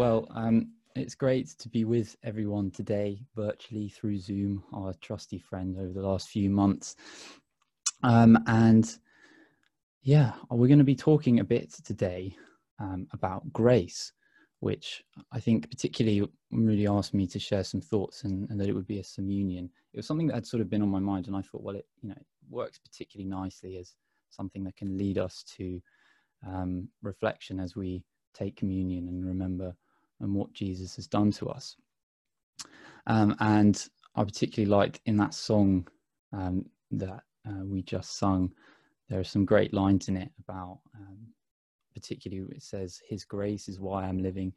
Well, um, it's great to be with everyone today, virtually through Zoom, our trusty friend over the last few months. Um, and yeah, we're going to be talking a bit today um, about grace, which I think particularly really asked me to share some thoughts and, and, that it would be a communion. It was something that had sort of been on my mind, and I thought, well, it you know it works particularly nicely as something that can lead us to um, reflection as we take communion and remember and what Jesus has done to us. Um, and I particularly liked in that song um, that uh, we just sung, there are some great lines in it about, um, particularly it says, His grace is why I'm living,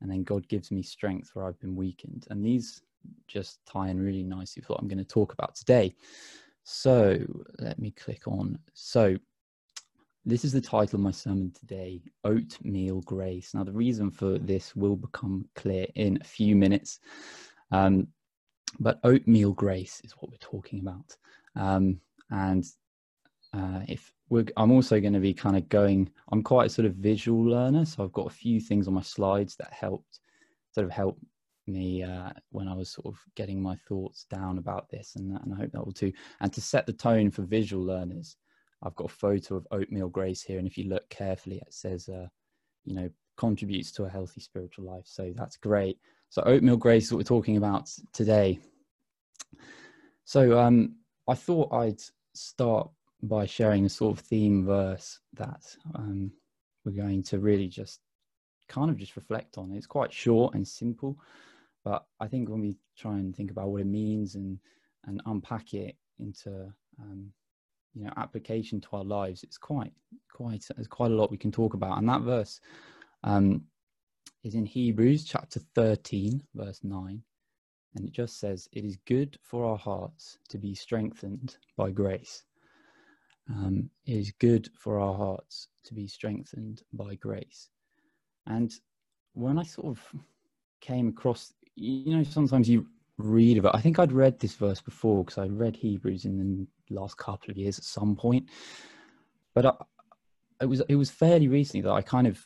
and then God gives me strength where I've been weakened. And these just tie in really nicely with what I'm going to talk about today. So let me click on. So this is the title of my sermon today Oatmeal Grace. Now, the reason for this will become clear in a few minutes. Um, but oatmeal grace is what we're talking about. Um, and uh, if I'm also going to be kind of going, I'm quite a sort of visual learner. So I've got a few things on my slides that helped sort of help me uh, when I was sort of getting my thoughts down about this. And, and I hope that will too. And to set the tone for visual learners, I've got a photo of oatmeal grace here, and if you look carefully, it says, uh, you know, contributes to a healthy spiritual life. So that's great. So oatmeal grace is what we're talking about today. So um, I thought I'd start by sharing a sort of theme verse that um, we're going to really just kind of just reflect on. It's quite short and simple, but I think when we try and think about what it means and and unpack it into um, you know application to our lives it's quite quite there's quite a lot we can talk about. And that verse um, is in hebrews chapter 13 verse 9 and it just says it is good for our hearts to be strengthened by grace. Um, it is good for our hearts to be strengthened by grace. And when i sort of came across you know sometimes you read of it. i think i'd read this verse before because i read hebrews in the last couple of years at some point. But I, it was it was fairly recently that I kind of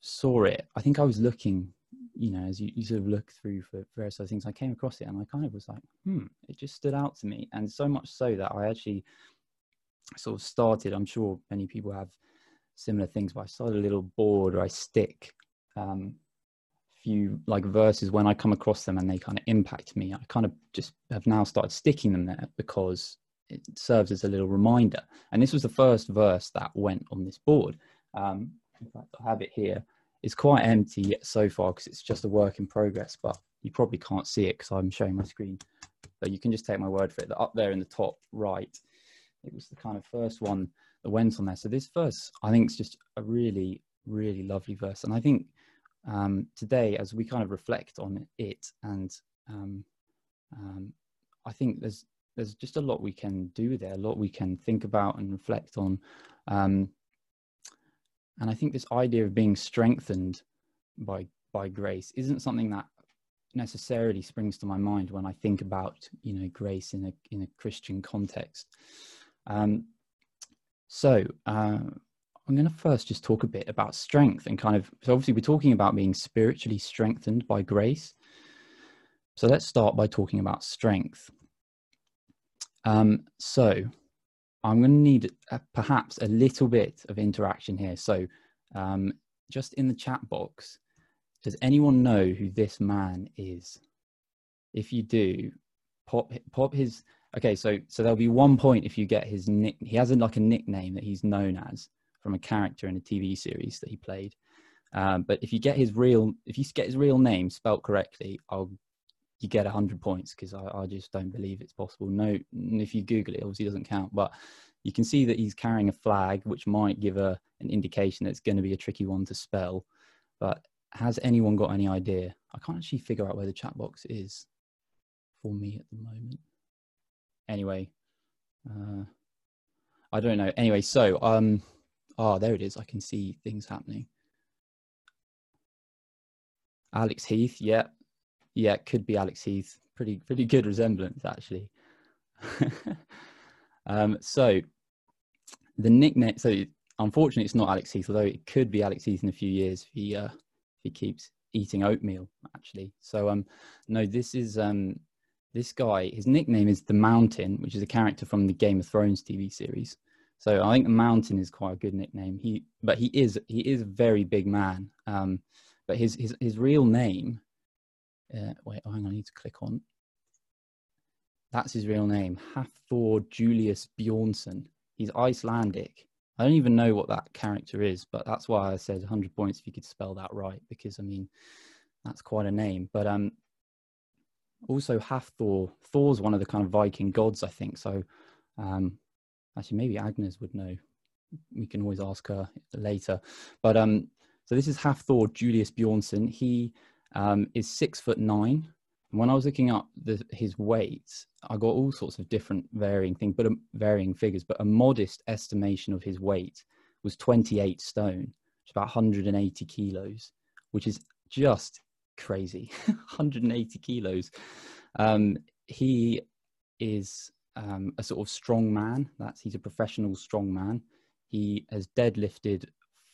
saw it. I think I was looking, you know, as you, you sort of look through for various other things, I came across it and I kind of was like, hmm, it just stood out to me. And so much so that I actually sort of started, I'm sure many people have similar things, but I started a little board or I stick um, few like verses when I come across them and they kind of impact me. I kind of just have now started sticking them there because it serves as a little reminder. And this was the first verse that went on this board. Um, in fact, I have it here. It's quite empty so far because it's just a work in progress, but you probably can't see it because I'm showing my screen. But you can just take my word for it that up there in the top right, it was the kind of first one that went on there. So this verse, I think, is just a really, really lovely verse. And I think um, today, as we kind of reflect on it, and um, um, I think there's there's just a lot we can do there, a lot we can think about and reflect on. Um, and I think this idea of being strengthened by by grace isn't something that necessarily springs to my mind when I think about you know grace in a in a Christian context. Um, so uh, I'm going to first just talk a bit about strength and kind of so obviously we're talking about being spiritually strengthened by grace. So let's start by talking about strength. Um, so I'm going to need a, perhaps a little bit of interaction here. So um, just in the chat box, does anyone know who this man is? If you do, pop pop his. Okay, so so there'll be one point if you get his nick. He has a, like a nickname that he's known as from a character in a TV series that he played. Um, but if you get his real, if you get his real name spelt correctly, I'll you get 100 points because I, I, just don't believe it's possible. No, if you Google it, obviously doesn't count, but you can see that he's carrying a flag, which might give a, an indication that it's going to be a tricky one to spell. But has anyone got any idea? I can't actually figure out where the chat box is for me at the moment. Anyway, uh, I don't know. Anyway, so, um, oh, there it is. I can see things happening. Alex Heath, yeah, yeah, it could be Alex Heath. Pretty pretty good resemblance actually. um, so the nickname. So unfortunately, it's not Alex Heath, although it could be Alex Heath in a few years if he uh, if he keeps eating oatmeal actually. So um, no, this is um, this guy. His nickname is the Mountain, which is a character from the Game of Thrones TV series. So I think the Mountain is quite a good nickname. He, but he is he is a very big man. Um, but his his his real name. Uh, wait, oh, hang on, I need to click on. That's his real name, Hafthor Julius Bjornsson. He's Icelandic. I don't even know what that character is, but that's why I said 100 points if you could spell that right, because I mean, that's quite a name. But um, also Hafthor. Thor's one of the kind of Viking gods, I think. So um, actually, maybe Agnes would know. We can always ask her later. But um, so this is Hafthor Julius Bjornsson. He um, is six foot nine. When I was looking up the, his weight, I got all sorts of different varying things, but um, varying figures. But a modest estimation of his weight was 28 stone, which is about 180 kilos, which is just crazy. 180 kilos. Um, he is um, a sort of strong man. That's he's a professional strong man. He has deadlifted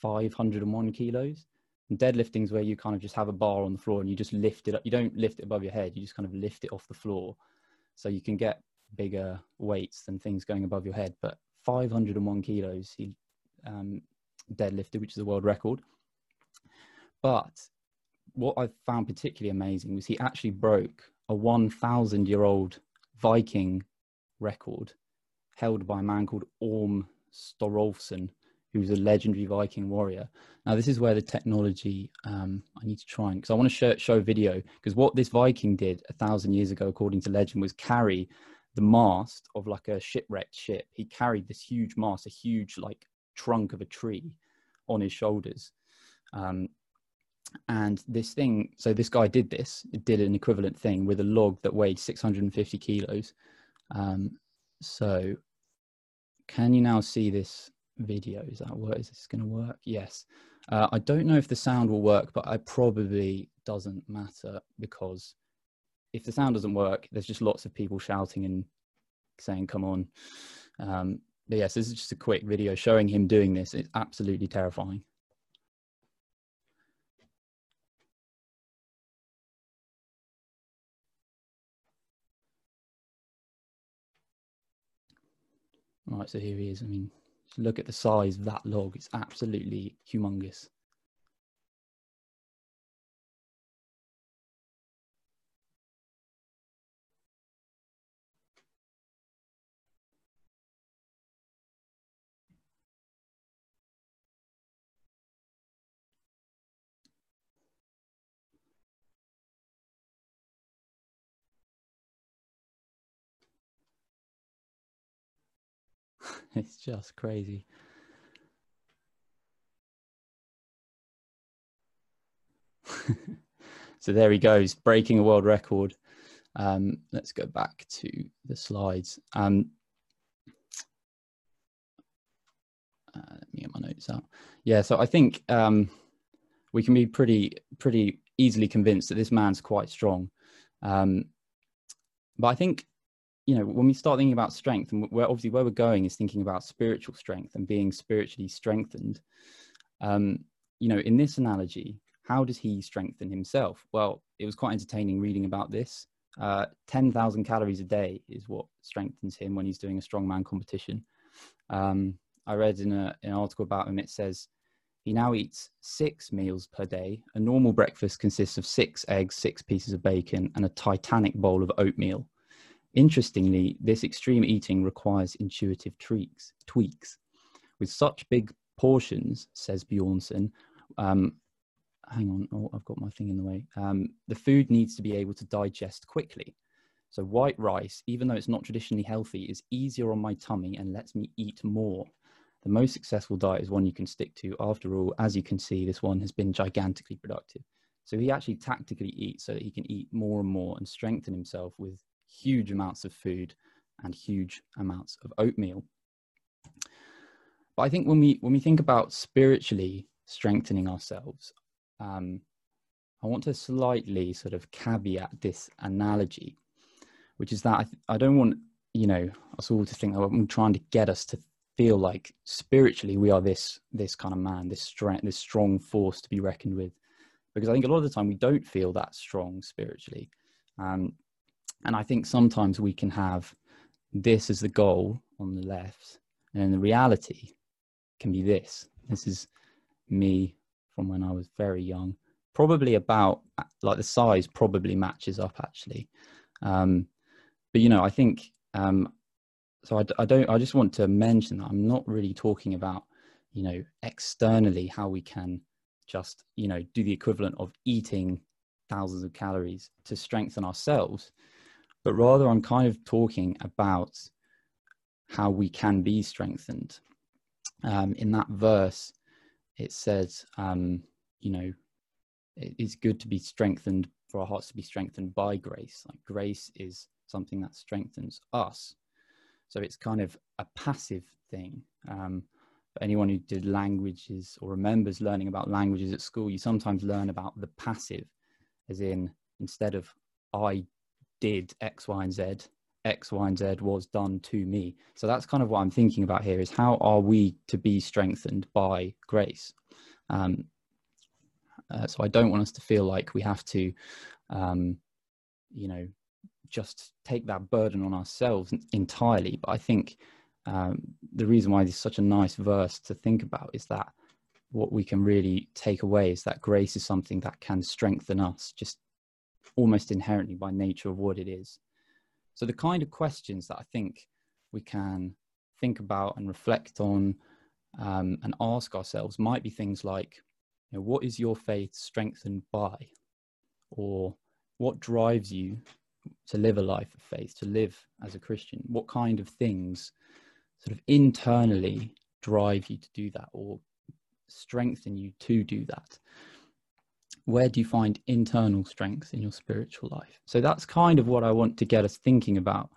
501 kilos. And deadlifting is where you kind of just have a bar on the floor and you just lift it up. You don't lift it above your head. You just kind of lift it off the floor so you can get bigger weights than things going above your head. But 501 kilos he um, deadlifted, which is a world record. But what I found particularly amazing was he actually broke a 1,000 year old Viking record held by a man called Orm Storolfsson, who's a legendary Viking warrior. Now, this is where the technology, um, I need to try and, because I want to show, show video, because what this Viking did a thousand years ago, according to legend, was carry the mast of like a shipwrecked ship. He carried this huge mast, a huge like trunk of a tree on his shoulders. Um, and this thing, so this guy did this, did an equivalent thing with a log that weighed 650 kilos. Um, so can you now see this video? Is that what is this going to work? Yes. Uh, I don't know if the sound will work, but it probably doesn't matter because if the sound doesn't work, there's just lots of people shouting and saying, come on. Um, but yes, this is just a quick video showing him doing this. It's absolutely terrifying. Right, so here he is. I mean, look at the size of that log. It's absolutely humongous. it's just crazy. so there he goes, breaking a world record. Um, let's go back to the slides. Um, uh, let me get my notes out. Yeah, so I think um, we can be pretty pretty easily convinced that this man's quite strong. Um, but I think you know when we start thinking about strength and where obviously where we're going is thinking about spiritual strength and being spiritually strengthened. Um, you know in this analogy how does he strengthen himself? Well it was quite entertaining reading about this. Uh, 10,000 calories a day is what strengthens him when he's doing a strongman competition. Um, i read in, a, in an article about him. It says he now eats six meals per day. A normal breakfast consists of six eggs, six pieces of bacon, and a titanic bowl of oatmeal. Interestingly, this extreme eating requires intuitive tweaks. tweaks. With such big portions, says Bjornsson, um, hang on, oh, I've got my thing in the way. Um, the food needs to be able to digest quickly. So white rice, even though it's not traditionally healthy, is easier on my tummy and lets me eat more. The most successful diet is one you can stick to. After all, as you can see, this one has been gigantically productive. So he actually tactically eats so that he can eat more and more and strengthen himself with huge amounts of food and huge amounts of oatmeal. But I think when we when we think about spiritually strengthening ourselves, um, I want to slightly sort of caveat this analogy, which is that I, I don't want you know us all to think oh, I'm trying to get us to feel like spiritually we are this this kind of man, this strength, this strong force to be reckoned with. because I think a lot of the time we don't feel that strong spiritually. Um, and I think sometimes we can have this as the goal on the left, and then the reality can be this. This is me from when I was very young, probably about like the size probably matches up actually. Um, but you know, I think um, so. I, I don't. I just want to mention that I'm not really talking about you know externally how we can just you know do the equivalent of eating thousands of calories to strengthen ourselves but rather i'm kind of talking about how we can be strengthened. Um, in that verse it says um, you know it's good to be strengthened for our hearts to be strengthened by grace. Like grace is something that strengthens us. So it's kind of a passive thing. Um, anyone who did languages or remembers learning about languages at school, you sometimes learn about the passive, as in instead of I did X, Y, and Z, X, Y, and Z was done to me. So that's kind of what I'm thinking about here is how are we to be strengthened by grace? Um, uh, so I don't want us to feel like we have to, um, you know, just take that burden on ourselves entirely. But I think um, the reason why this is such a nice verse to think about is that what we can really take away is that grace is something that can strengthen us just almost inherently by nature of what it is. So, the kind of questions that I think we can think about and reflect on um, and ask ourselves might be things like, you know, what is your faith strengthened by? Or what drives you to live a life of faith, to live as a Christian? What kind of things sort of internally drive you to do that or strengthen you to do that? Where do you find internal strength in your spiritual life? So that's kind of what I want to get us thinking about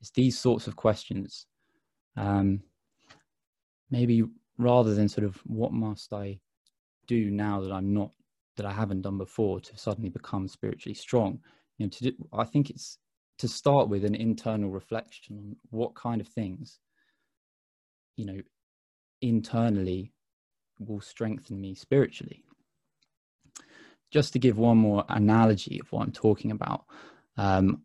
is these sorts of questions. Um, maybe rather than sort of what must I do now that I'm not that I haven't done before to suddenly become spiritually strong. You know, to do, I think it's to start with an internal reflection on what kind of things you know, internally will strengthen me spiritually. Just to give one more analogy of what I'm talking about, um,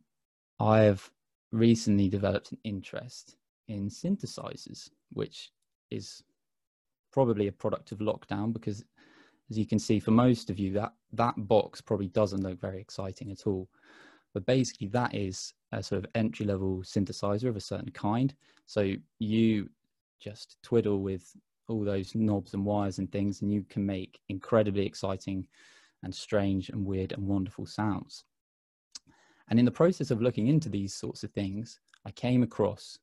I've recently developed an interest in synthesizers, which is probably a product of lockdown because as you can see for most of you that that box probably doesn't look very exciting at all. But basically that is a sort of entry level synthesizer of a certain kind. So you just twiddle with all those knobs and wires and things, and you can make incredibly exciting and strange and weird and wonderful sounds. And in the process of looking into these sorts of things, I came across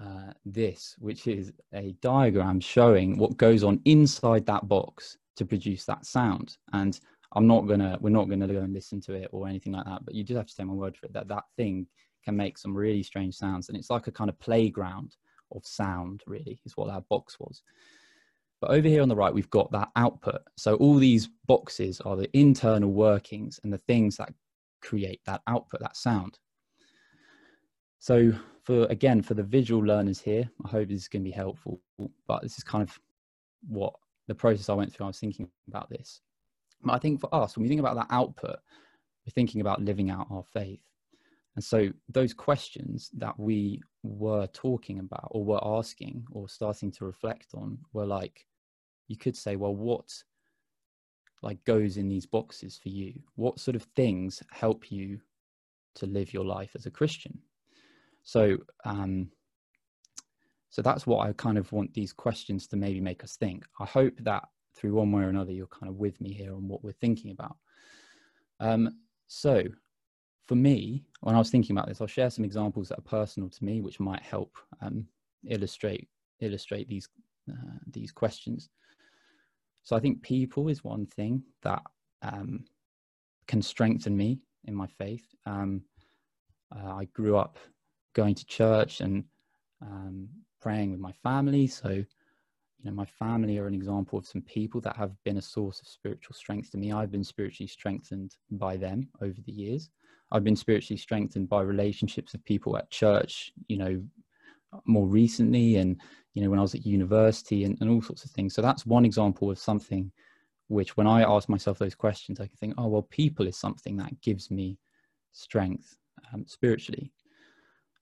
uh, this, which is a diagram showing what goes on inside that box to produce that sound. And I'm not gonna, we're not gonna go and listen to it or anything like that, but you just have to take my word for it that that thing can make some really strange sounds. And it's like a kind of playground of sound, really, is what that box was. But over here on the right, we've got that output. So all these boxes are the internal workings and the things that create that output, that sound. So for again, for the visual learners here, I hope this is going to be helpful. But this is kind of what the process I went through. I was thinking about this. But I think for us, when we think about that output, we're thinking about living out our faith. And so those questions that we were talking about or were asking or starting to reflect on were like, you could say, well, what like goes in these boxes for you? What sort of things help you to live your life as a Christian? So, um, so that's what I kind of want these questions to maybe make us think. I hope that through one way or another, you're kind of with me here on what we're thinking about. Um, so for me, when I was thinking about this, I'll share some examples that are personal to me, which might help um, illustrate illustrate these uh, these questions. So I think people is one thing that um, can strengthen me in my faith. Um, uh, I grew up going to church and um, praying with my family, so you know my family are an example of some people that have been a source of spiritual strength to me. I've been spiritually strengthened by them over the years. I've been spiritually strengthened by relationships of people at church, you know, more recently and, you know, when I was at university and, and all sorts of things. So that's one example of something which when I ask myself those questions, I can think, oh, well, people is something that gives me strength um, spiritually.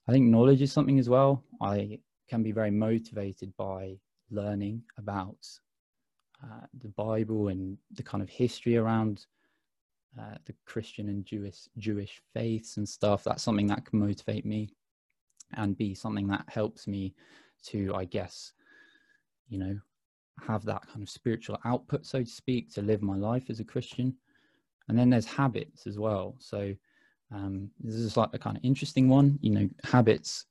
I think knowledge is something as well. I can be very motivated by learning about uh, the Bible and the kind of history around uh, the Christian and Jewish Jewish faiths and stuff. That's something that can motivate me and be something that helps me to, I guess, you know, have that kind of spiritual output, so to speak, to live my life as a Christian. And then there's habits as well. So um, this is like a kind of interesting one. You know, habits.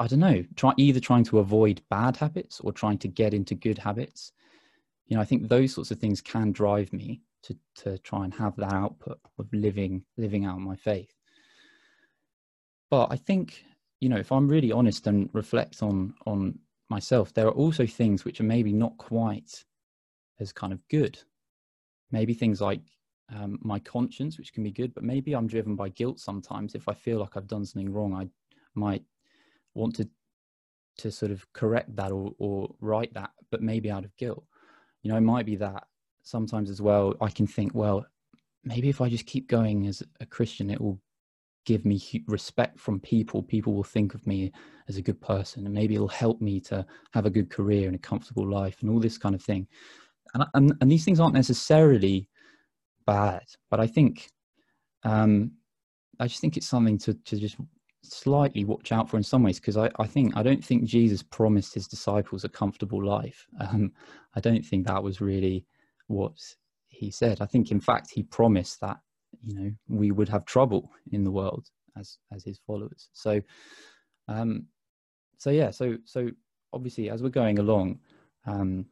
I don't know. Try either trying to avoid bad habits or trying to get into good habits. You know, I think those sorts of things can drive me to to try and have that output of living living out my faith. But I think you know, if I'm really honest and reflect on on myself, there are also things which are maybe not quite as kind of good. Maybe things like um, my conscience, which can be good, but maybe I'm driven by guilt sometimes. If I feel like I've done something wrong, I might want to to sort of correct that or, or write that, but maybe out of guilt. You know, it might be that sometimes as well. I can think, well, maybe if I just keep going as a Christian, it will give me respect from people. People will think of me as a good person, and maybe it'll help me to have a good career and a comfortable life, and all this kind of thing. And and, and these things aren't necessarily bad, but I think um, I just think it's something to to just slightly watch out for in some ways because I, I think I don't think Jesus promised his disciples a comfortable life. Um, I don't think that was really what he said. I think in fact he promised that you know we would have trouble in the world as as his followers. So um so yeah, so so obviously as we're going along, um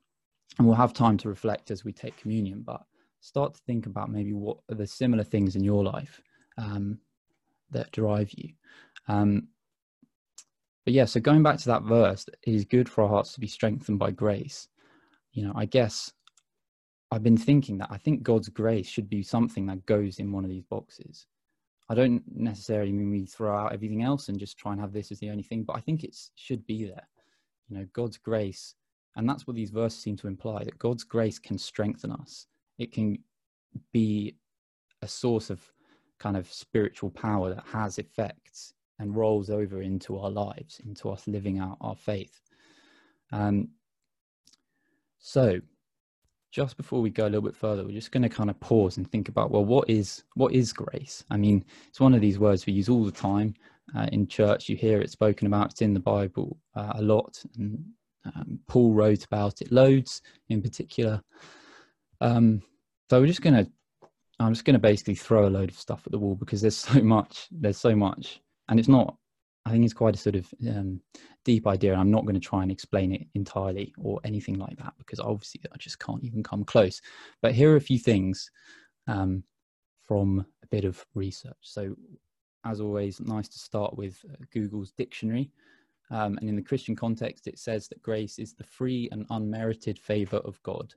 and we'll have time to reflect as we take communion, but start to think about maybe what are the similar things in your life um, that drive you. Um, but yeah, so going back to that verse, it is good for our hearts to be strengthened by grace. You know, I guess I've been thinking that I think God's grace should be something that goes in one of these boxes. I don't necessarily mean we throw out everything else and just try and have this as the only thing, but I think it should be there. You know, God's grace, and that's what these verses seem to imply that God's grace can strengthen us it can be a source of kind of spiritual power that has effects and rolls over into our lives, into us living out our faith. Um, so, just before we go a little bit further, we're just going to kind of pause and think about well, what is what is grace? I mean, it's one of these words we use all the time uh, in church. You hear it spoken about. It's in the Bible uh, a lot, and um, Paul wrote about it loads in particular. Um, so we're just gonna, I'm just gonna basically throw a load of stuff at the wall because there's so much, there's so much, and it's not. I think it's quite a sort of um, deep idea, and I'm not going to try and explain it entirely or anything like that because obviously I just can't even come close. But here are a few things um, from a bit of research. So, as always, nice to start with uh, Google's dictionary. Um, and in the Christian context, it says that grace is the free and unmerited favor of God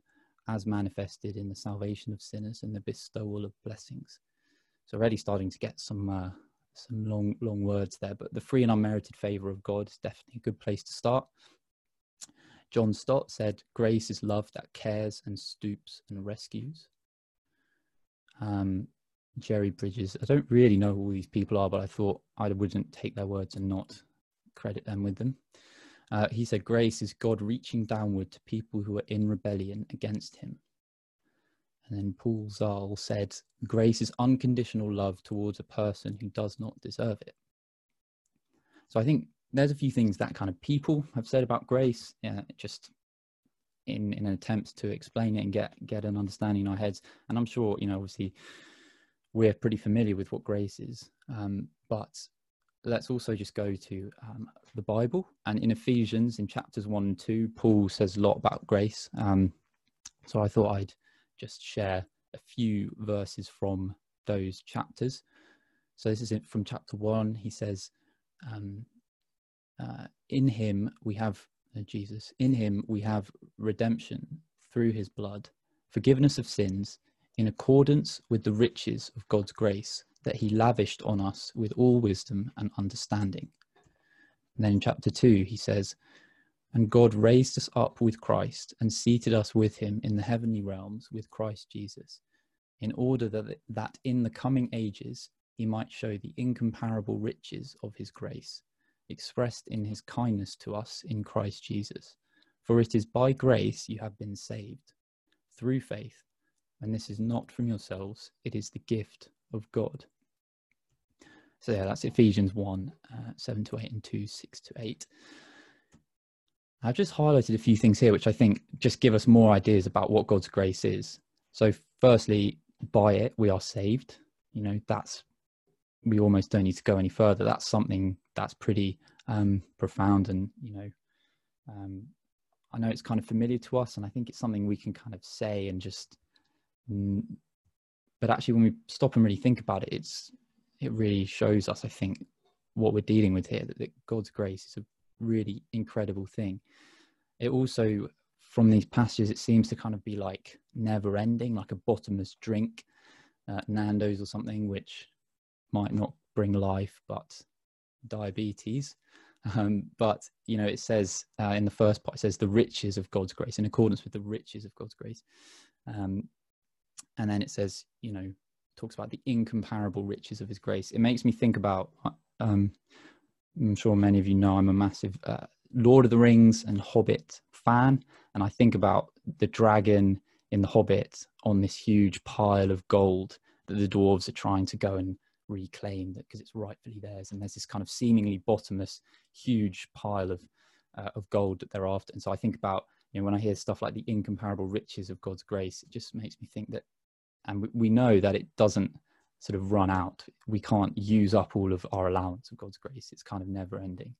as manifested in the salvation of sinners and the bestowal of blessings. So already starting to get some uh, some long long words there, but the free and unmerited favor of God is definitely a good place to start. John Stott said, "Grace is love that cares and stoops and rescues." Um, Jerry Bridges. I don't really know who these people are, but I thought I wouldn't take their words and not credit them with them. Uh, he said, Grace is God reaching downward to people who are in rebellion against him. And then Paul Zahl said, Grace is unconditional love towards a person who does not deserve it. So I think there's a few things that kind of people have said about grace, yeah, just in, in an attempt to explain it and get, get an understanding in our heads. And I'm sure, you know, obviously we're pretty familiar with what grace is. Um, but let's also just go to um, the Bible. And in Ephesians, in chapters one and two, Paul says a lot about grace. Um, so I thought I'd just share a few verses from those chapters. So this is from chapter one. He says, um, uh, In him we have, uh, Jesus, in him we have redemption through his blood, forgiveness of sins, in accordance with the riches of God's grace that he lavished on us with all wisdom and understanding. And then in chapter 2, he says, And God raised us up with Christ and seated us with him in the heavenly realms with Christ Jesus, in order that, that in the coming ages he might show the incomparable riches of his grace, expressed in his kindness to us in Christ Jesus. For it is by grace you have been saved, through faith, and this is not from yourselves, it is the gift of God. So, yeah, that's Ephesians 1 uh, 7 to 8 and 2 6 to 8. I've just highlighted a few things here which I think just give us more ideas about what God's grace is. So, firstly, by it we are saved. You know, that's we almost don't need to go any further. That's something that's pretty um, profound, and you know, um, I know it's kind of familiar to us, and I think it's something we can kind of say and just. But actually, when we stop and really think about it, it's it really shows us, I think, what we're dealing with here. That, that God's grace is a really incredible thing. It also, from these passages, it seems to kind of be like never ending, like a bottomless drink, uh, Nando's or something, which might not bring life, but diabetes. Um, but you know, it says uh, in the first part, it says the riches of God's grace, in accordance with the riches of God's grace. Um, and then it says, you know, talks about the incomparable riches of His grace. It makes me think about uh, um, I'm sure many of you know I'm a massive uh, Lord of the Rings and Hobbit fan, and I think about the dragon in the Hobbit on this huge pile of gold that the dwarves are trying to go and reclaim because it's rightfully theirs. And there's this kind of seemingly bottomless, huge pile of uh, of gold that they're after. And so I think about you know when I hear stuff like the incomparable riches of God's grace, it just makes me think that, and we, we know that it doesn't sort of run out. We can't use up all of our allowance of God's grace. It's kind of never ending.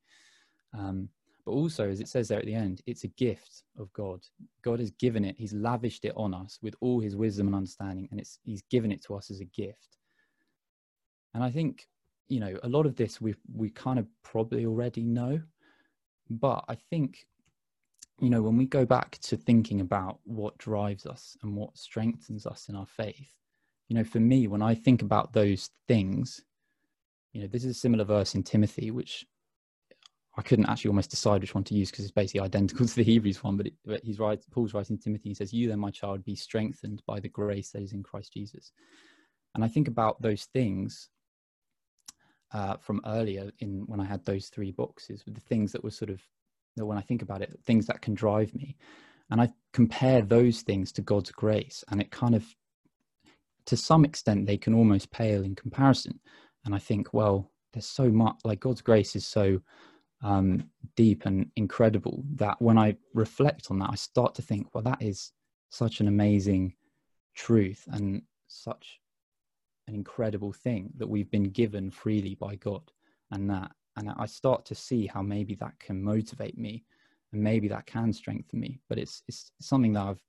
Um, but also, as it says there at the end, it's a gift of God. God has given it, He's lavished it on us with all His wisdom and understanding, and it's He's given it to us as a gift. And I think, you know, a lot of this we we kind of probably already know, but I think, you know, when we go back to thinking about what drives us and what strengthens us in our faith, you know, for me, when I think about those things, you know, this is a similar verse in Timothy, which I couldn't actually almost decide which one to use because it's basically identical to the Hebrews one. But, it, but he's right. Paul's writing Timothy. He says, "You then, my child, be strengthened by the grace that is in Christ Jesus." And I think about those things uh, from earlier in when I had those three boxes with the things that were sort of that when I think about it, things that can drive me, and I compare those things to God's grace, and it kind of to some extent they can almost pale in comparison. And i think well there's so much like god's grace is so um, deep and incredible that when i reflect on that i start to think well that is such an amazing truth and such an incredible thing that we've been given freely by god and that. And i start to see how maybe that can motivate me and maybe that can strengthen me. But it's it's something that i've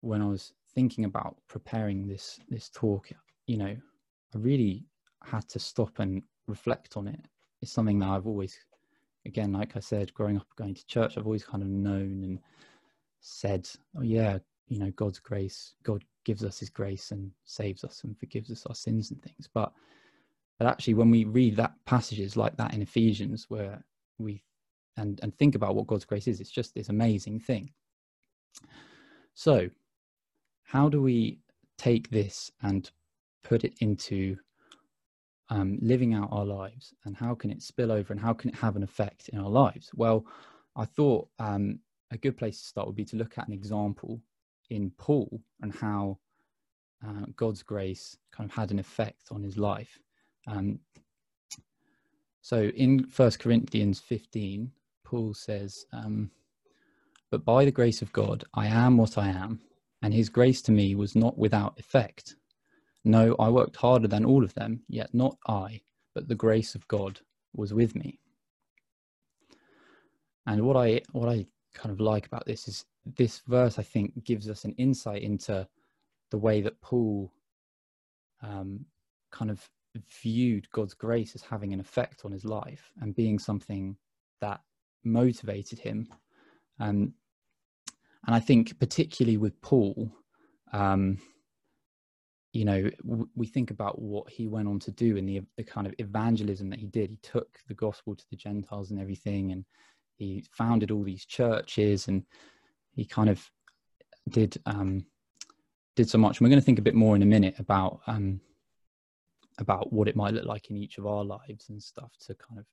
when i was thinking about preparing this this talk, you know, I really had to stop and reflect on it. It's something that I've always, again, like I said, growing up going to church, I've always kind of known and said, "Oh yeah, you know, God's grace. God gives us His grace and saves us and forgives us our sins and things." But but actually, when we read that passages like that in Ephesians, where we and and think about what God's grace is, it's just this amazing thing. So how do we take this and put it into um, living out our lives? And how can it spill over and how can it have an effect in our lives? Well i thought um, a good place to start would be to look at an example in paul and how uh, god's grace kind of had an effect on his life. Um, so in First corinthians 15 paul says um, but by the grace of god i am what i am and his grace to me was not without effect. No, I worked harder than all of them, yet not I, but the grace of God was with me. And what I what I kind of like about this is this verse I think gives us an insight into the way that Paul um, kind of viewed God's grace as having an effect on his life and being something that motivated him. And and I think particularly with Paul, um, you know, w- we think about what he went on to do and the, the kind of evangelism that he did. He took the gospel to the Gentiles and everything, and he founded all these churches and he kind of did um, did so much. And we're going to think a bit more in a minute about um, about what it might look like in each of our lives and stuff to kind of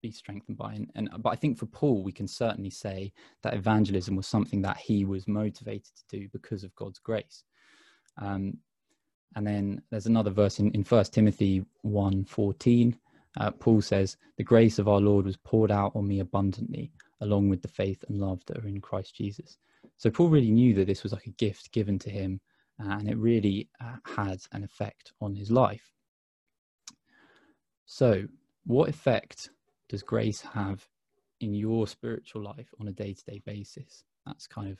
be strengthened by. And, and but I think for Paul, we can certainly say that evangelism was something that he was motivated to do because of God's grace. Um, and then there's another verse in, in 1 Timothy 1 14. Uh, Paul says, The grace of our Lord was poured out on me abundantly, along with the faith and love that are in Christ Jesus. So Paul really knew that this was like a gift given to him, uh, and it really uh, had an effect on his life. So, what effect does grace have in your spiritual life on a day-to-day basis? That's kind of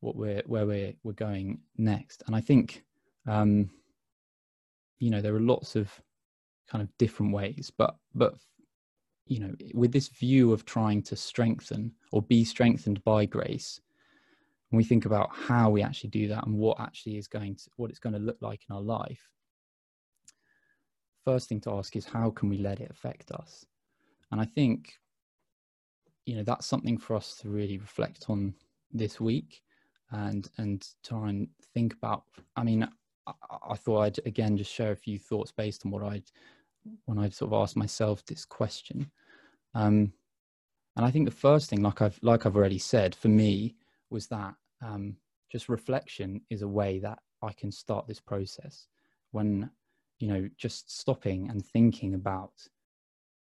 what we're where we're we're going next. And I think um, you know there are lots of kind of different ways, but but you know with this view of trying to strengthen or be strengthened by grace when we think about how we actually do that and what actually is going to what it's going to look like in our life first thing to ask is how can we let it affect us and i think you know that's something for us to really reflect on this week and and try and think about i mean I, I thought I'd again just share a few thoughts based on what I'd when I sort of asked myself this question. Um, and I think the first thing, like I've like I've already said, for me was that um, just reflection is a way that I can start this process. When you know, just stopping and thinking about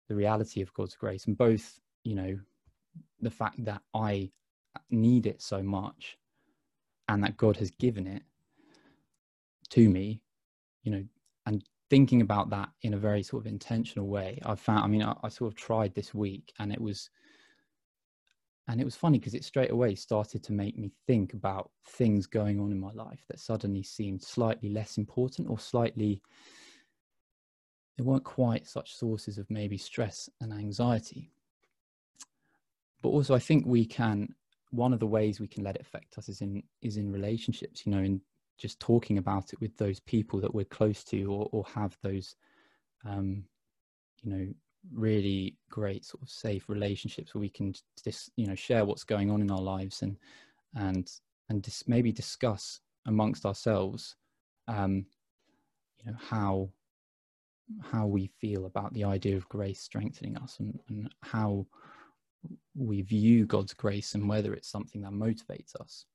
the reality of God's grace, and both you know, the fact that I need it so much, and that God has given it, to me, you know, and thinking about that in a very sort of intentional way. I found, I mean, I, I sort of tried this week and it was, and it was funny because it straight away started to make me think about things going on in my life that suddenly seemed slightly less important or slightly, they weren't quite such sources of maybe stress and anxiety. But also, I think we can. One of the ways we can let it affect us is in is in relationships. You know, in just talking about it with those people that we're close to or, or have those um, you know really great sort of safe relationships where we can just you know share what's going on in our lives and and and dis- maybe discuss amongst ourselves um, you know how how we feel about the idea of grace strengthening us and, and how we view God's grace and whether it's something that motivates us.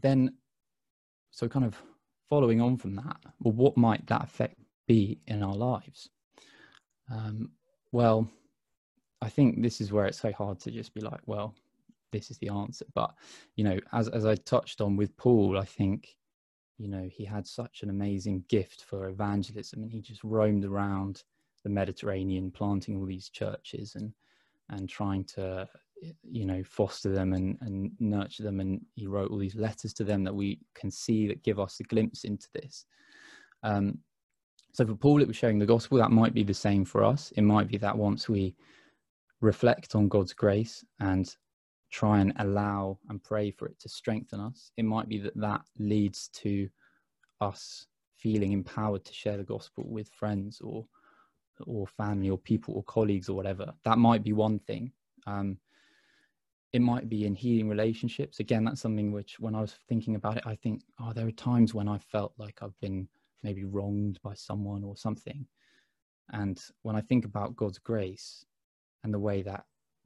Then so kind of following on from that well what might that effect be in our lives? Um, well i think this is where it's so hard to just be like well this is the answer. But you know as, as i touched on with paul i think you know he had such an amazing gift for evangelism and he just roamed around the mediterranean planting all these churches and and trying to you know foster them and, and nurture them. And he wrote all these letters to them that we can see that give us a glimpse into this. Um, so for paul it was sharing the gospel. That might be the same for us. It might be that once we reflect on god's grace and try and allow and pray for it to strengthen us. It might be that that leads to us feeling empowered to share the gospel with friends or or family or people or colleagues or whatever. That might be one thing. Um, it might be in healing relationships. Again that's something which when i was thinking about it i think oh there are times when i felt like i've been maybe wronged by someone or something. And when i think about god's grace and the way that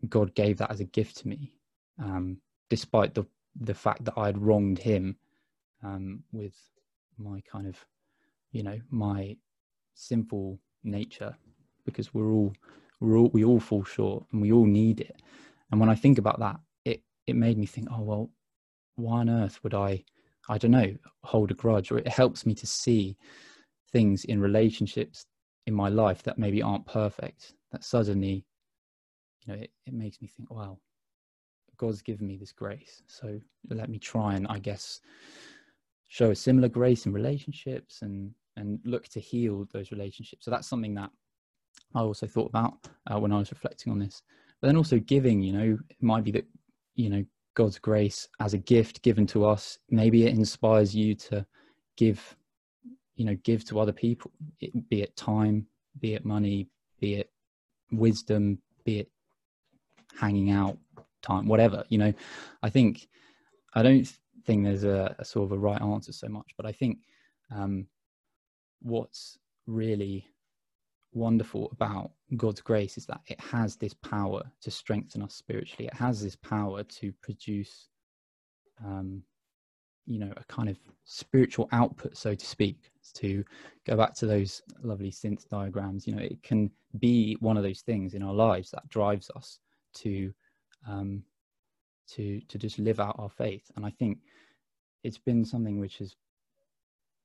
god gave that as a gift to me um, despite the the fact that i had wronged him um, with my kind of you know my sinful nature because we're all we're all we all fall short and we all need it and when I think about that, it it made me think, oh well, why on earth would I, I don't know, hold a grudge? Or it helps me to see things in relationships in my life that maybe aren't perfect. That suddenly, you know, it, it makes me think, wow, God's given me this grace. So let me try and I guess show a similar grace in relationships and and look to heal those relationships. So that's something that I also thought about uh, when I was reflecting on this but then also giving you know it might be that you know god's grace as a gift given to us maybe it inspires you to give you know give to other people it, be it time be it money be it wisdom be it hanging out time, whatever. You know, I think I don't think there's a, a sort of a right answer so much, but I think um, what's really wonderful about God's grace is that it has this power to strengthen us spiritually. It has this power to produce, um, you know, a kind of spiritual output, so to speak. To go back to those lovely synth diagrams, you know, it can be one of those things in our lives that drives us to, um, to to just live out our faith. And I think it's been something which has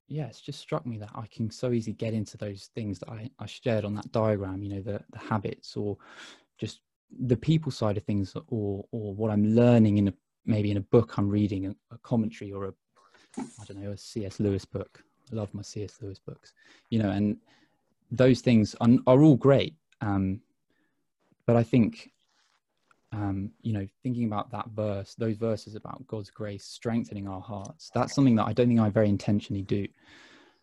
yeah, it's just struck me that I can so easily get into those things that I, I shared on that diagram, you know, the, the habits or just the people side of things or or what I'm learning in a maybe in a book I'm reading, a, a commentary or a I don't know, a C.S. Lewis book. I love my C.S. Lewis books, you know, and those things are, are all great. Um, but I think um, you know, thinking about that verse, those verses about God's grace strengthening our hearts, that's something that I don't think I very intentionally do.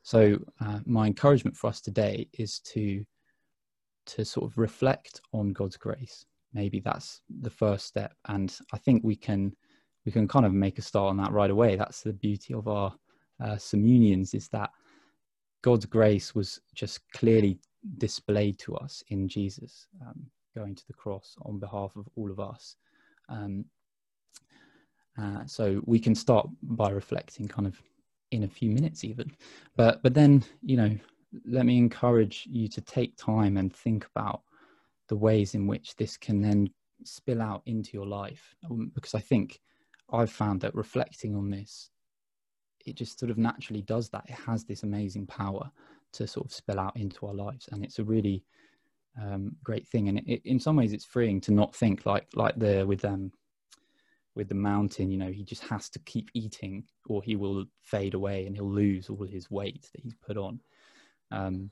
So uh, my encouragement for us today is to to sort of reflect on God's grace. Maybe that's the first step, and I think we can we can kind of make a start on that right away. That's the beauty of our uh, communions is that God's grace was just clearly displayed to us in Jesus. Um, going to the cross on behalf of all of us. Um, uh, so we can start by reflecting kind of in a few minutes even. But but then you know let me encourage you to take time and think about the ways in which this can then spill out into your life. Um, because i think i've found that reflecting on this it just sort of naturally does that. It has this amazing power to sort of spill out into our lives. And it's a really um, great thing. And it, in some ways, it's freeing to not think like like the with um with the mountain. You know, he just has to keep eating, or he will fade away and he'll lose all his weight that he's put on. Um,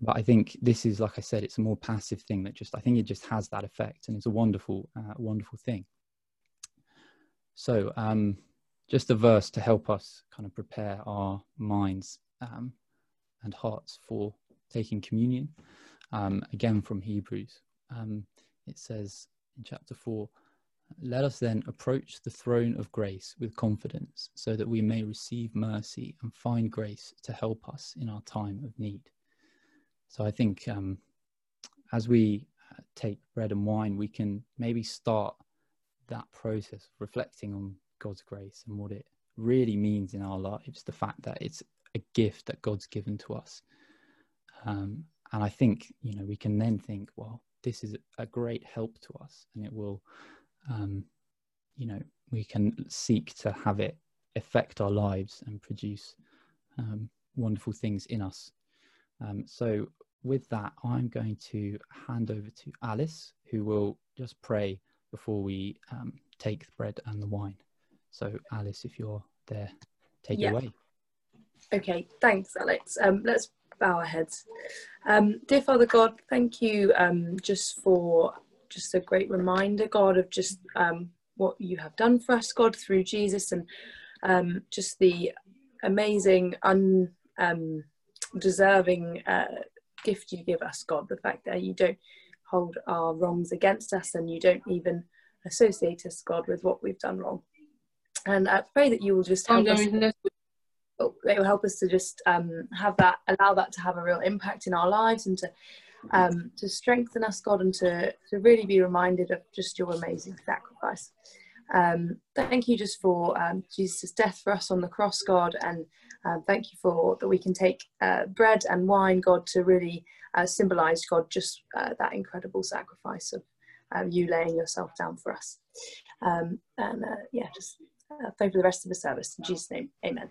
but I think this is, like I said, it's a more passive thing that just I think it just has that effect, and it's a wonderful, uh, wonderful thing. So, um, just a verse to help us kind of prepare our minds um, and hearts for taking communion um, again from Hebrews. Um, it says in chapter 4 Let us then approach the throne of grace with confidence so that we may receive mercy and find grace to help us in our time of need. So I think um, as we uh, take bread and wine, we can maybe start that process of reflecting on God's grace and what it really means in our lives the fact that it's a gift that God's given to us. Um, and I think you know we can then think, well, this is a great help to us, and it will, um, you know, we can seek to have it affect our lives and produce um, wonderful things in us. Um, so with that, I'm going to hand over to Alice, who will just pray before we um, take the bread and the wine. So Alice, if you're there, take yeah. it away. Okay, thanks, Alex. Um, let's bow our heads. Um, dear Father God, thank you um, just for just a great reminder, God, of just um, what you have done for us, God, through Jesus, and um, just the amazing, undeserving um, uh, gift you give us, God. The fact that you don't hold our wrongs against us and you don't even associate us, God, with what we've done wrong. And I pray that you will just help us it will help us to just um, have that, allow that to have a real impact in our lives and to um, to strengthen us, God, and to, to really be reminded of just your amazing sacrifice. Um, thank you just for um, Jesus' death for us on the cross, God, and uh, thank you for that we can take uh, bread and wine, God, to really uh, symbolize, God, just uh, that incredible sacrifice of um, you laying yourself down for us. Um, and uh, yeah, just pray for the rest of the service. In Jesus' name, amen.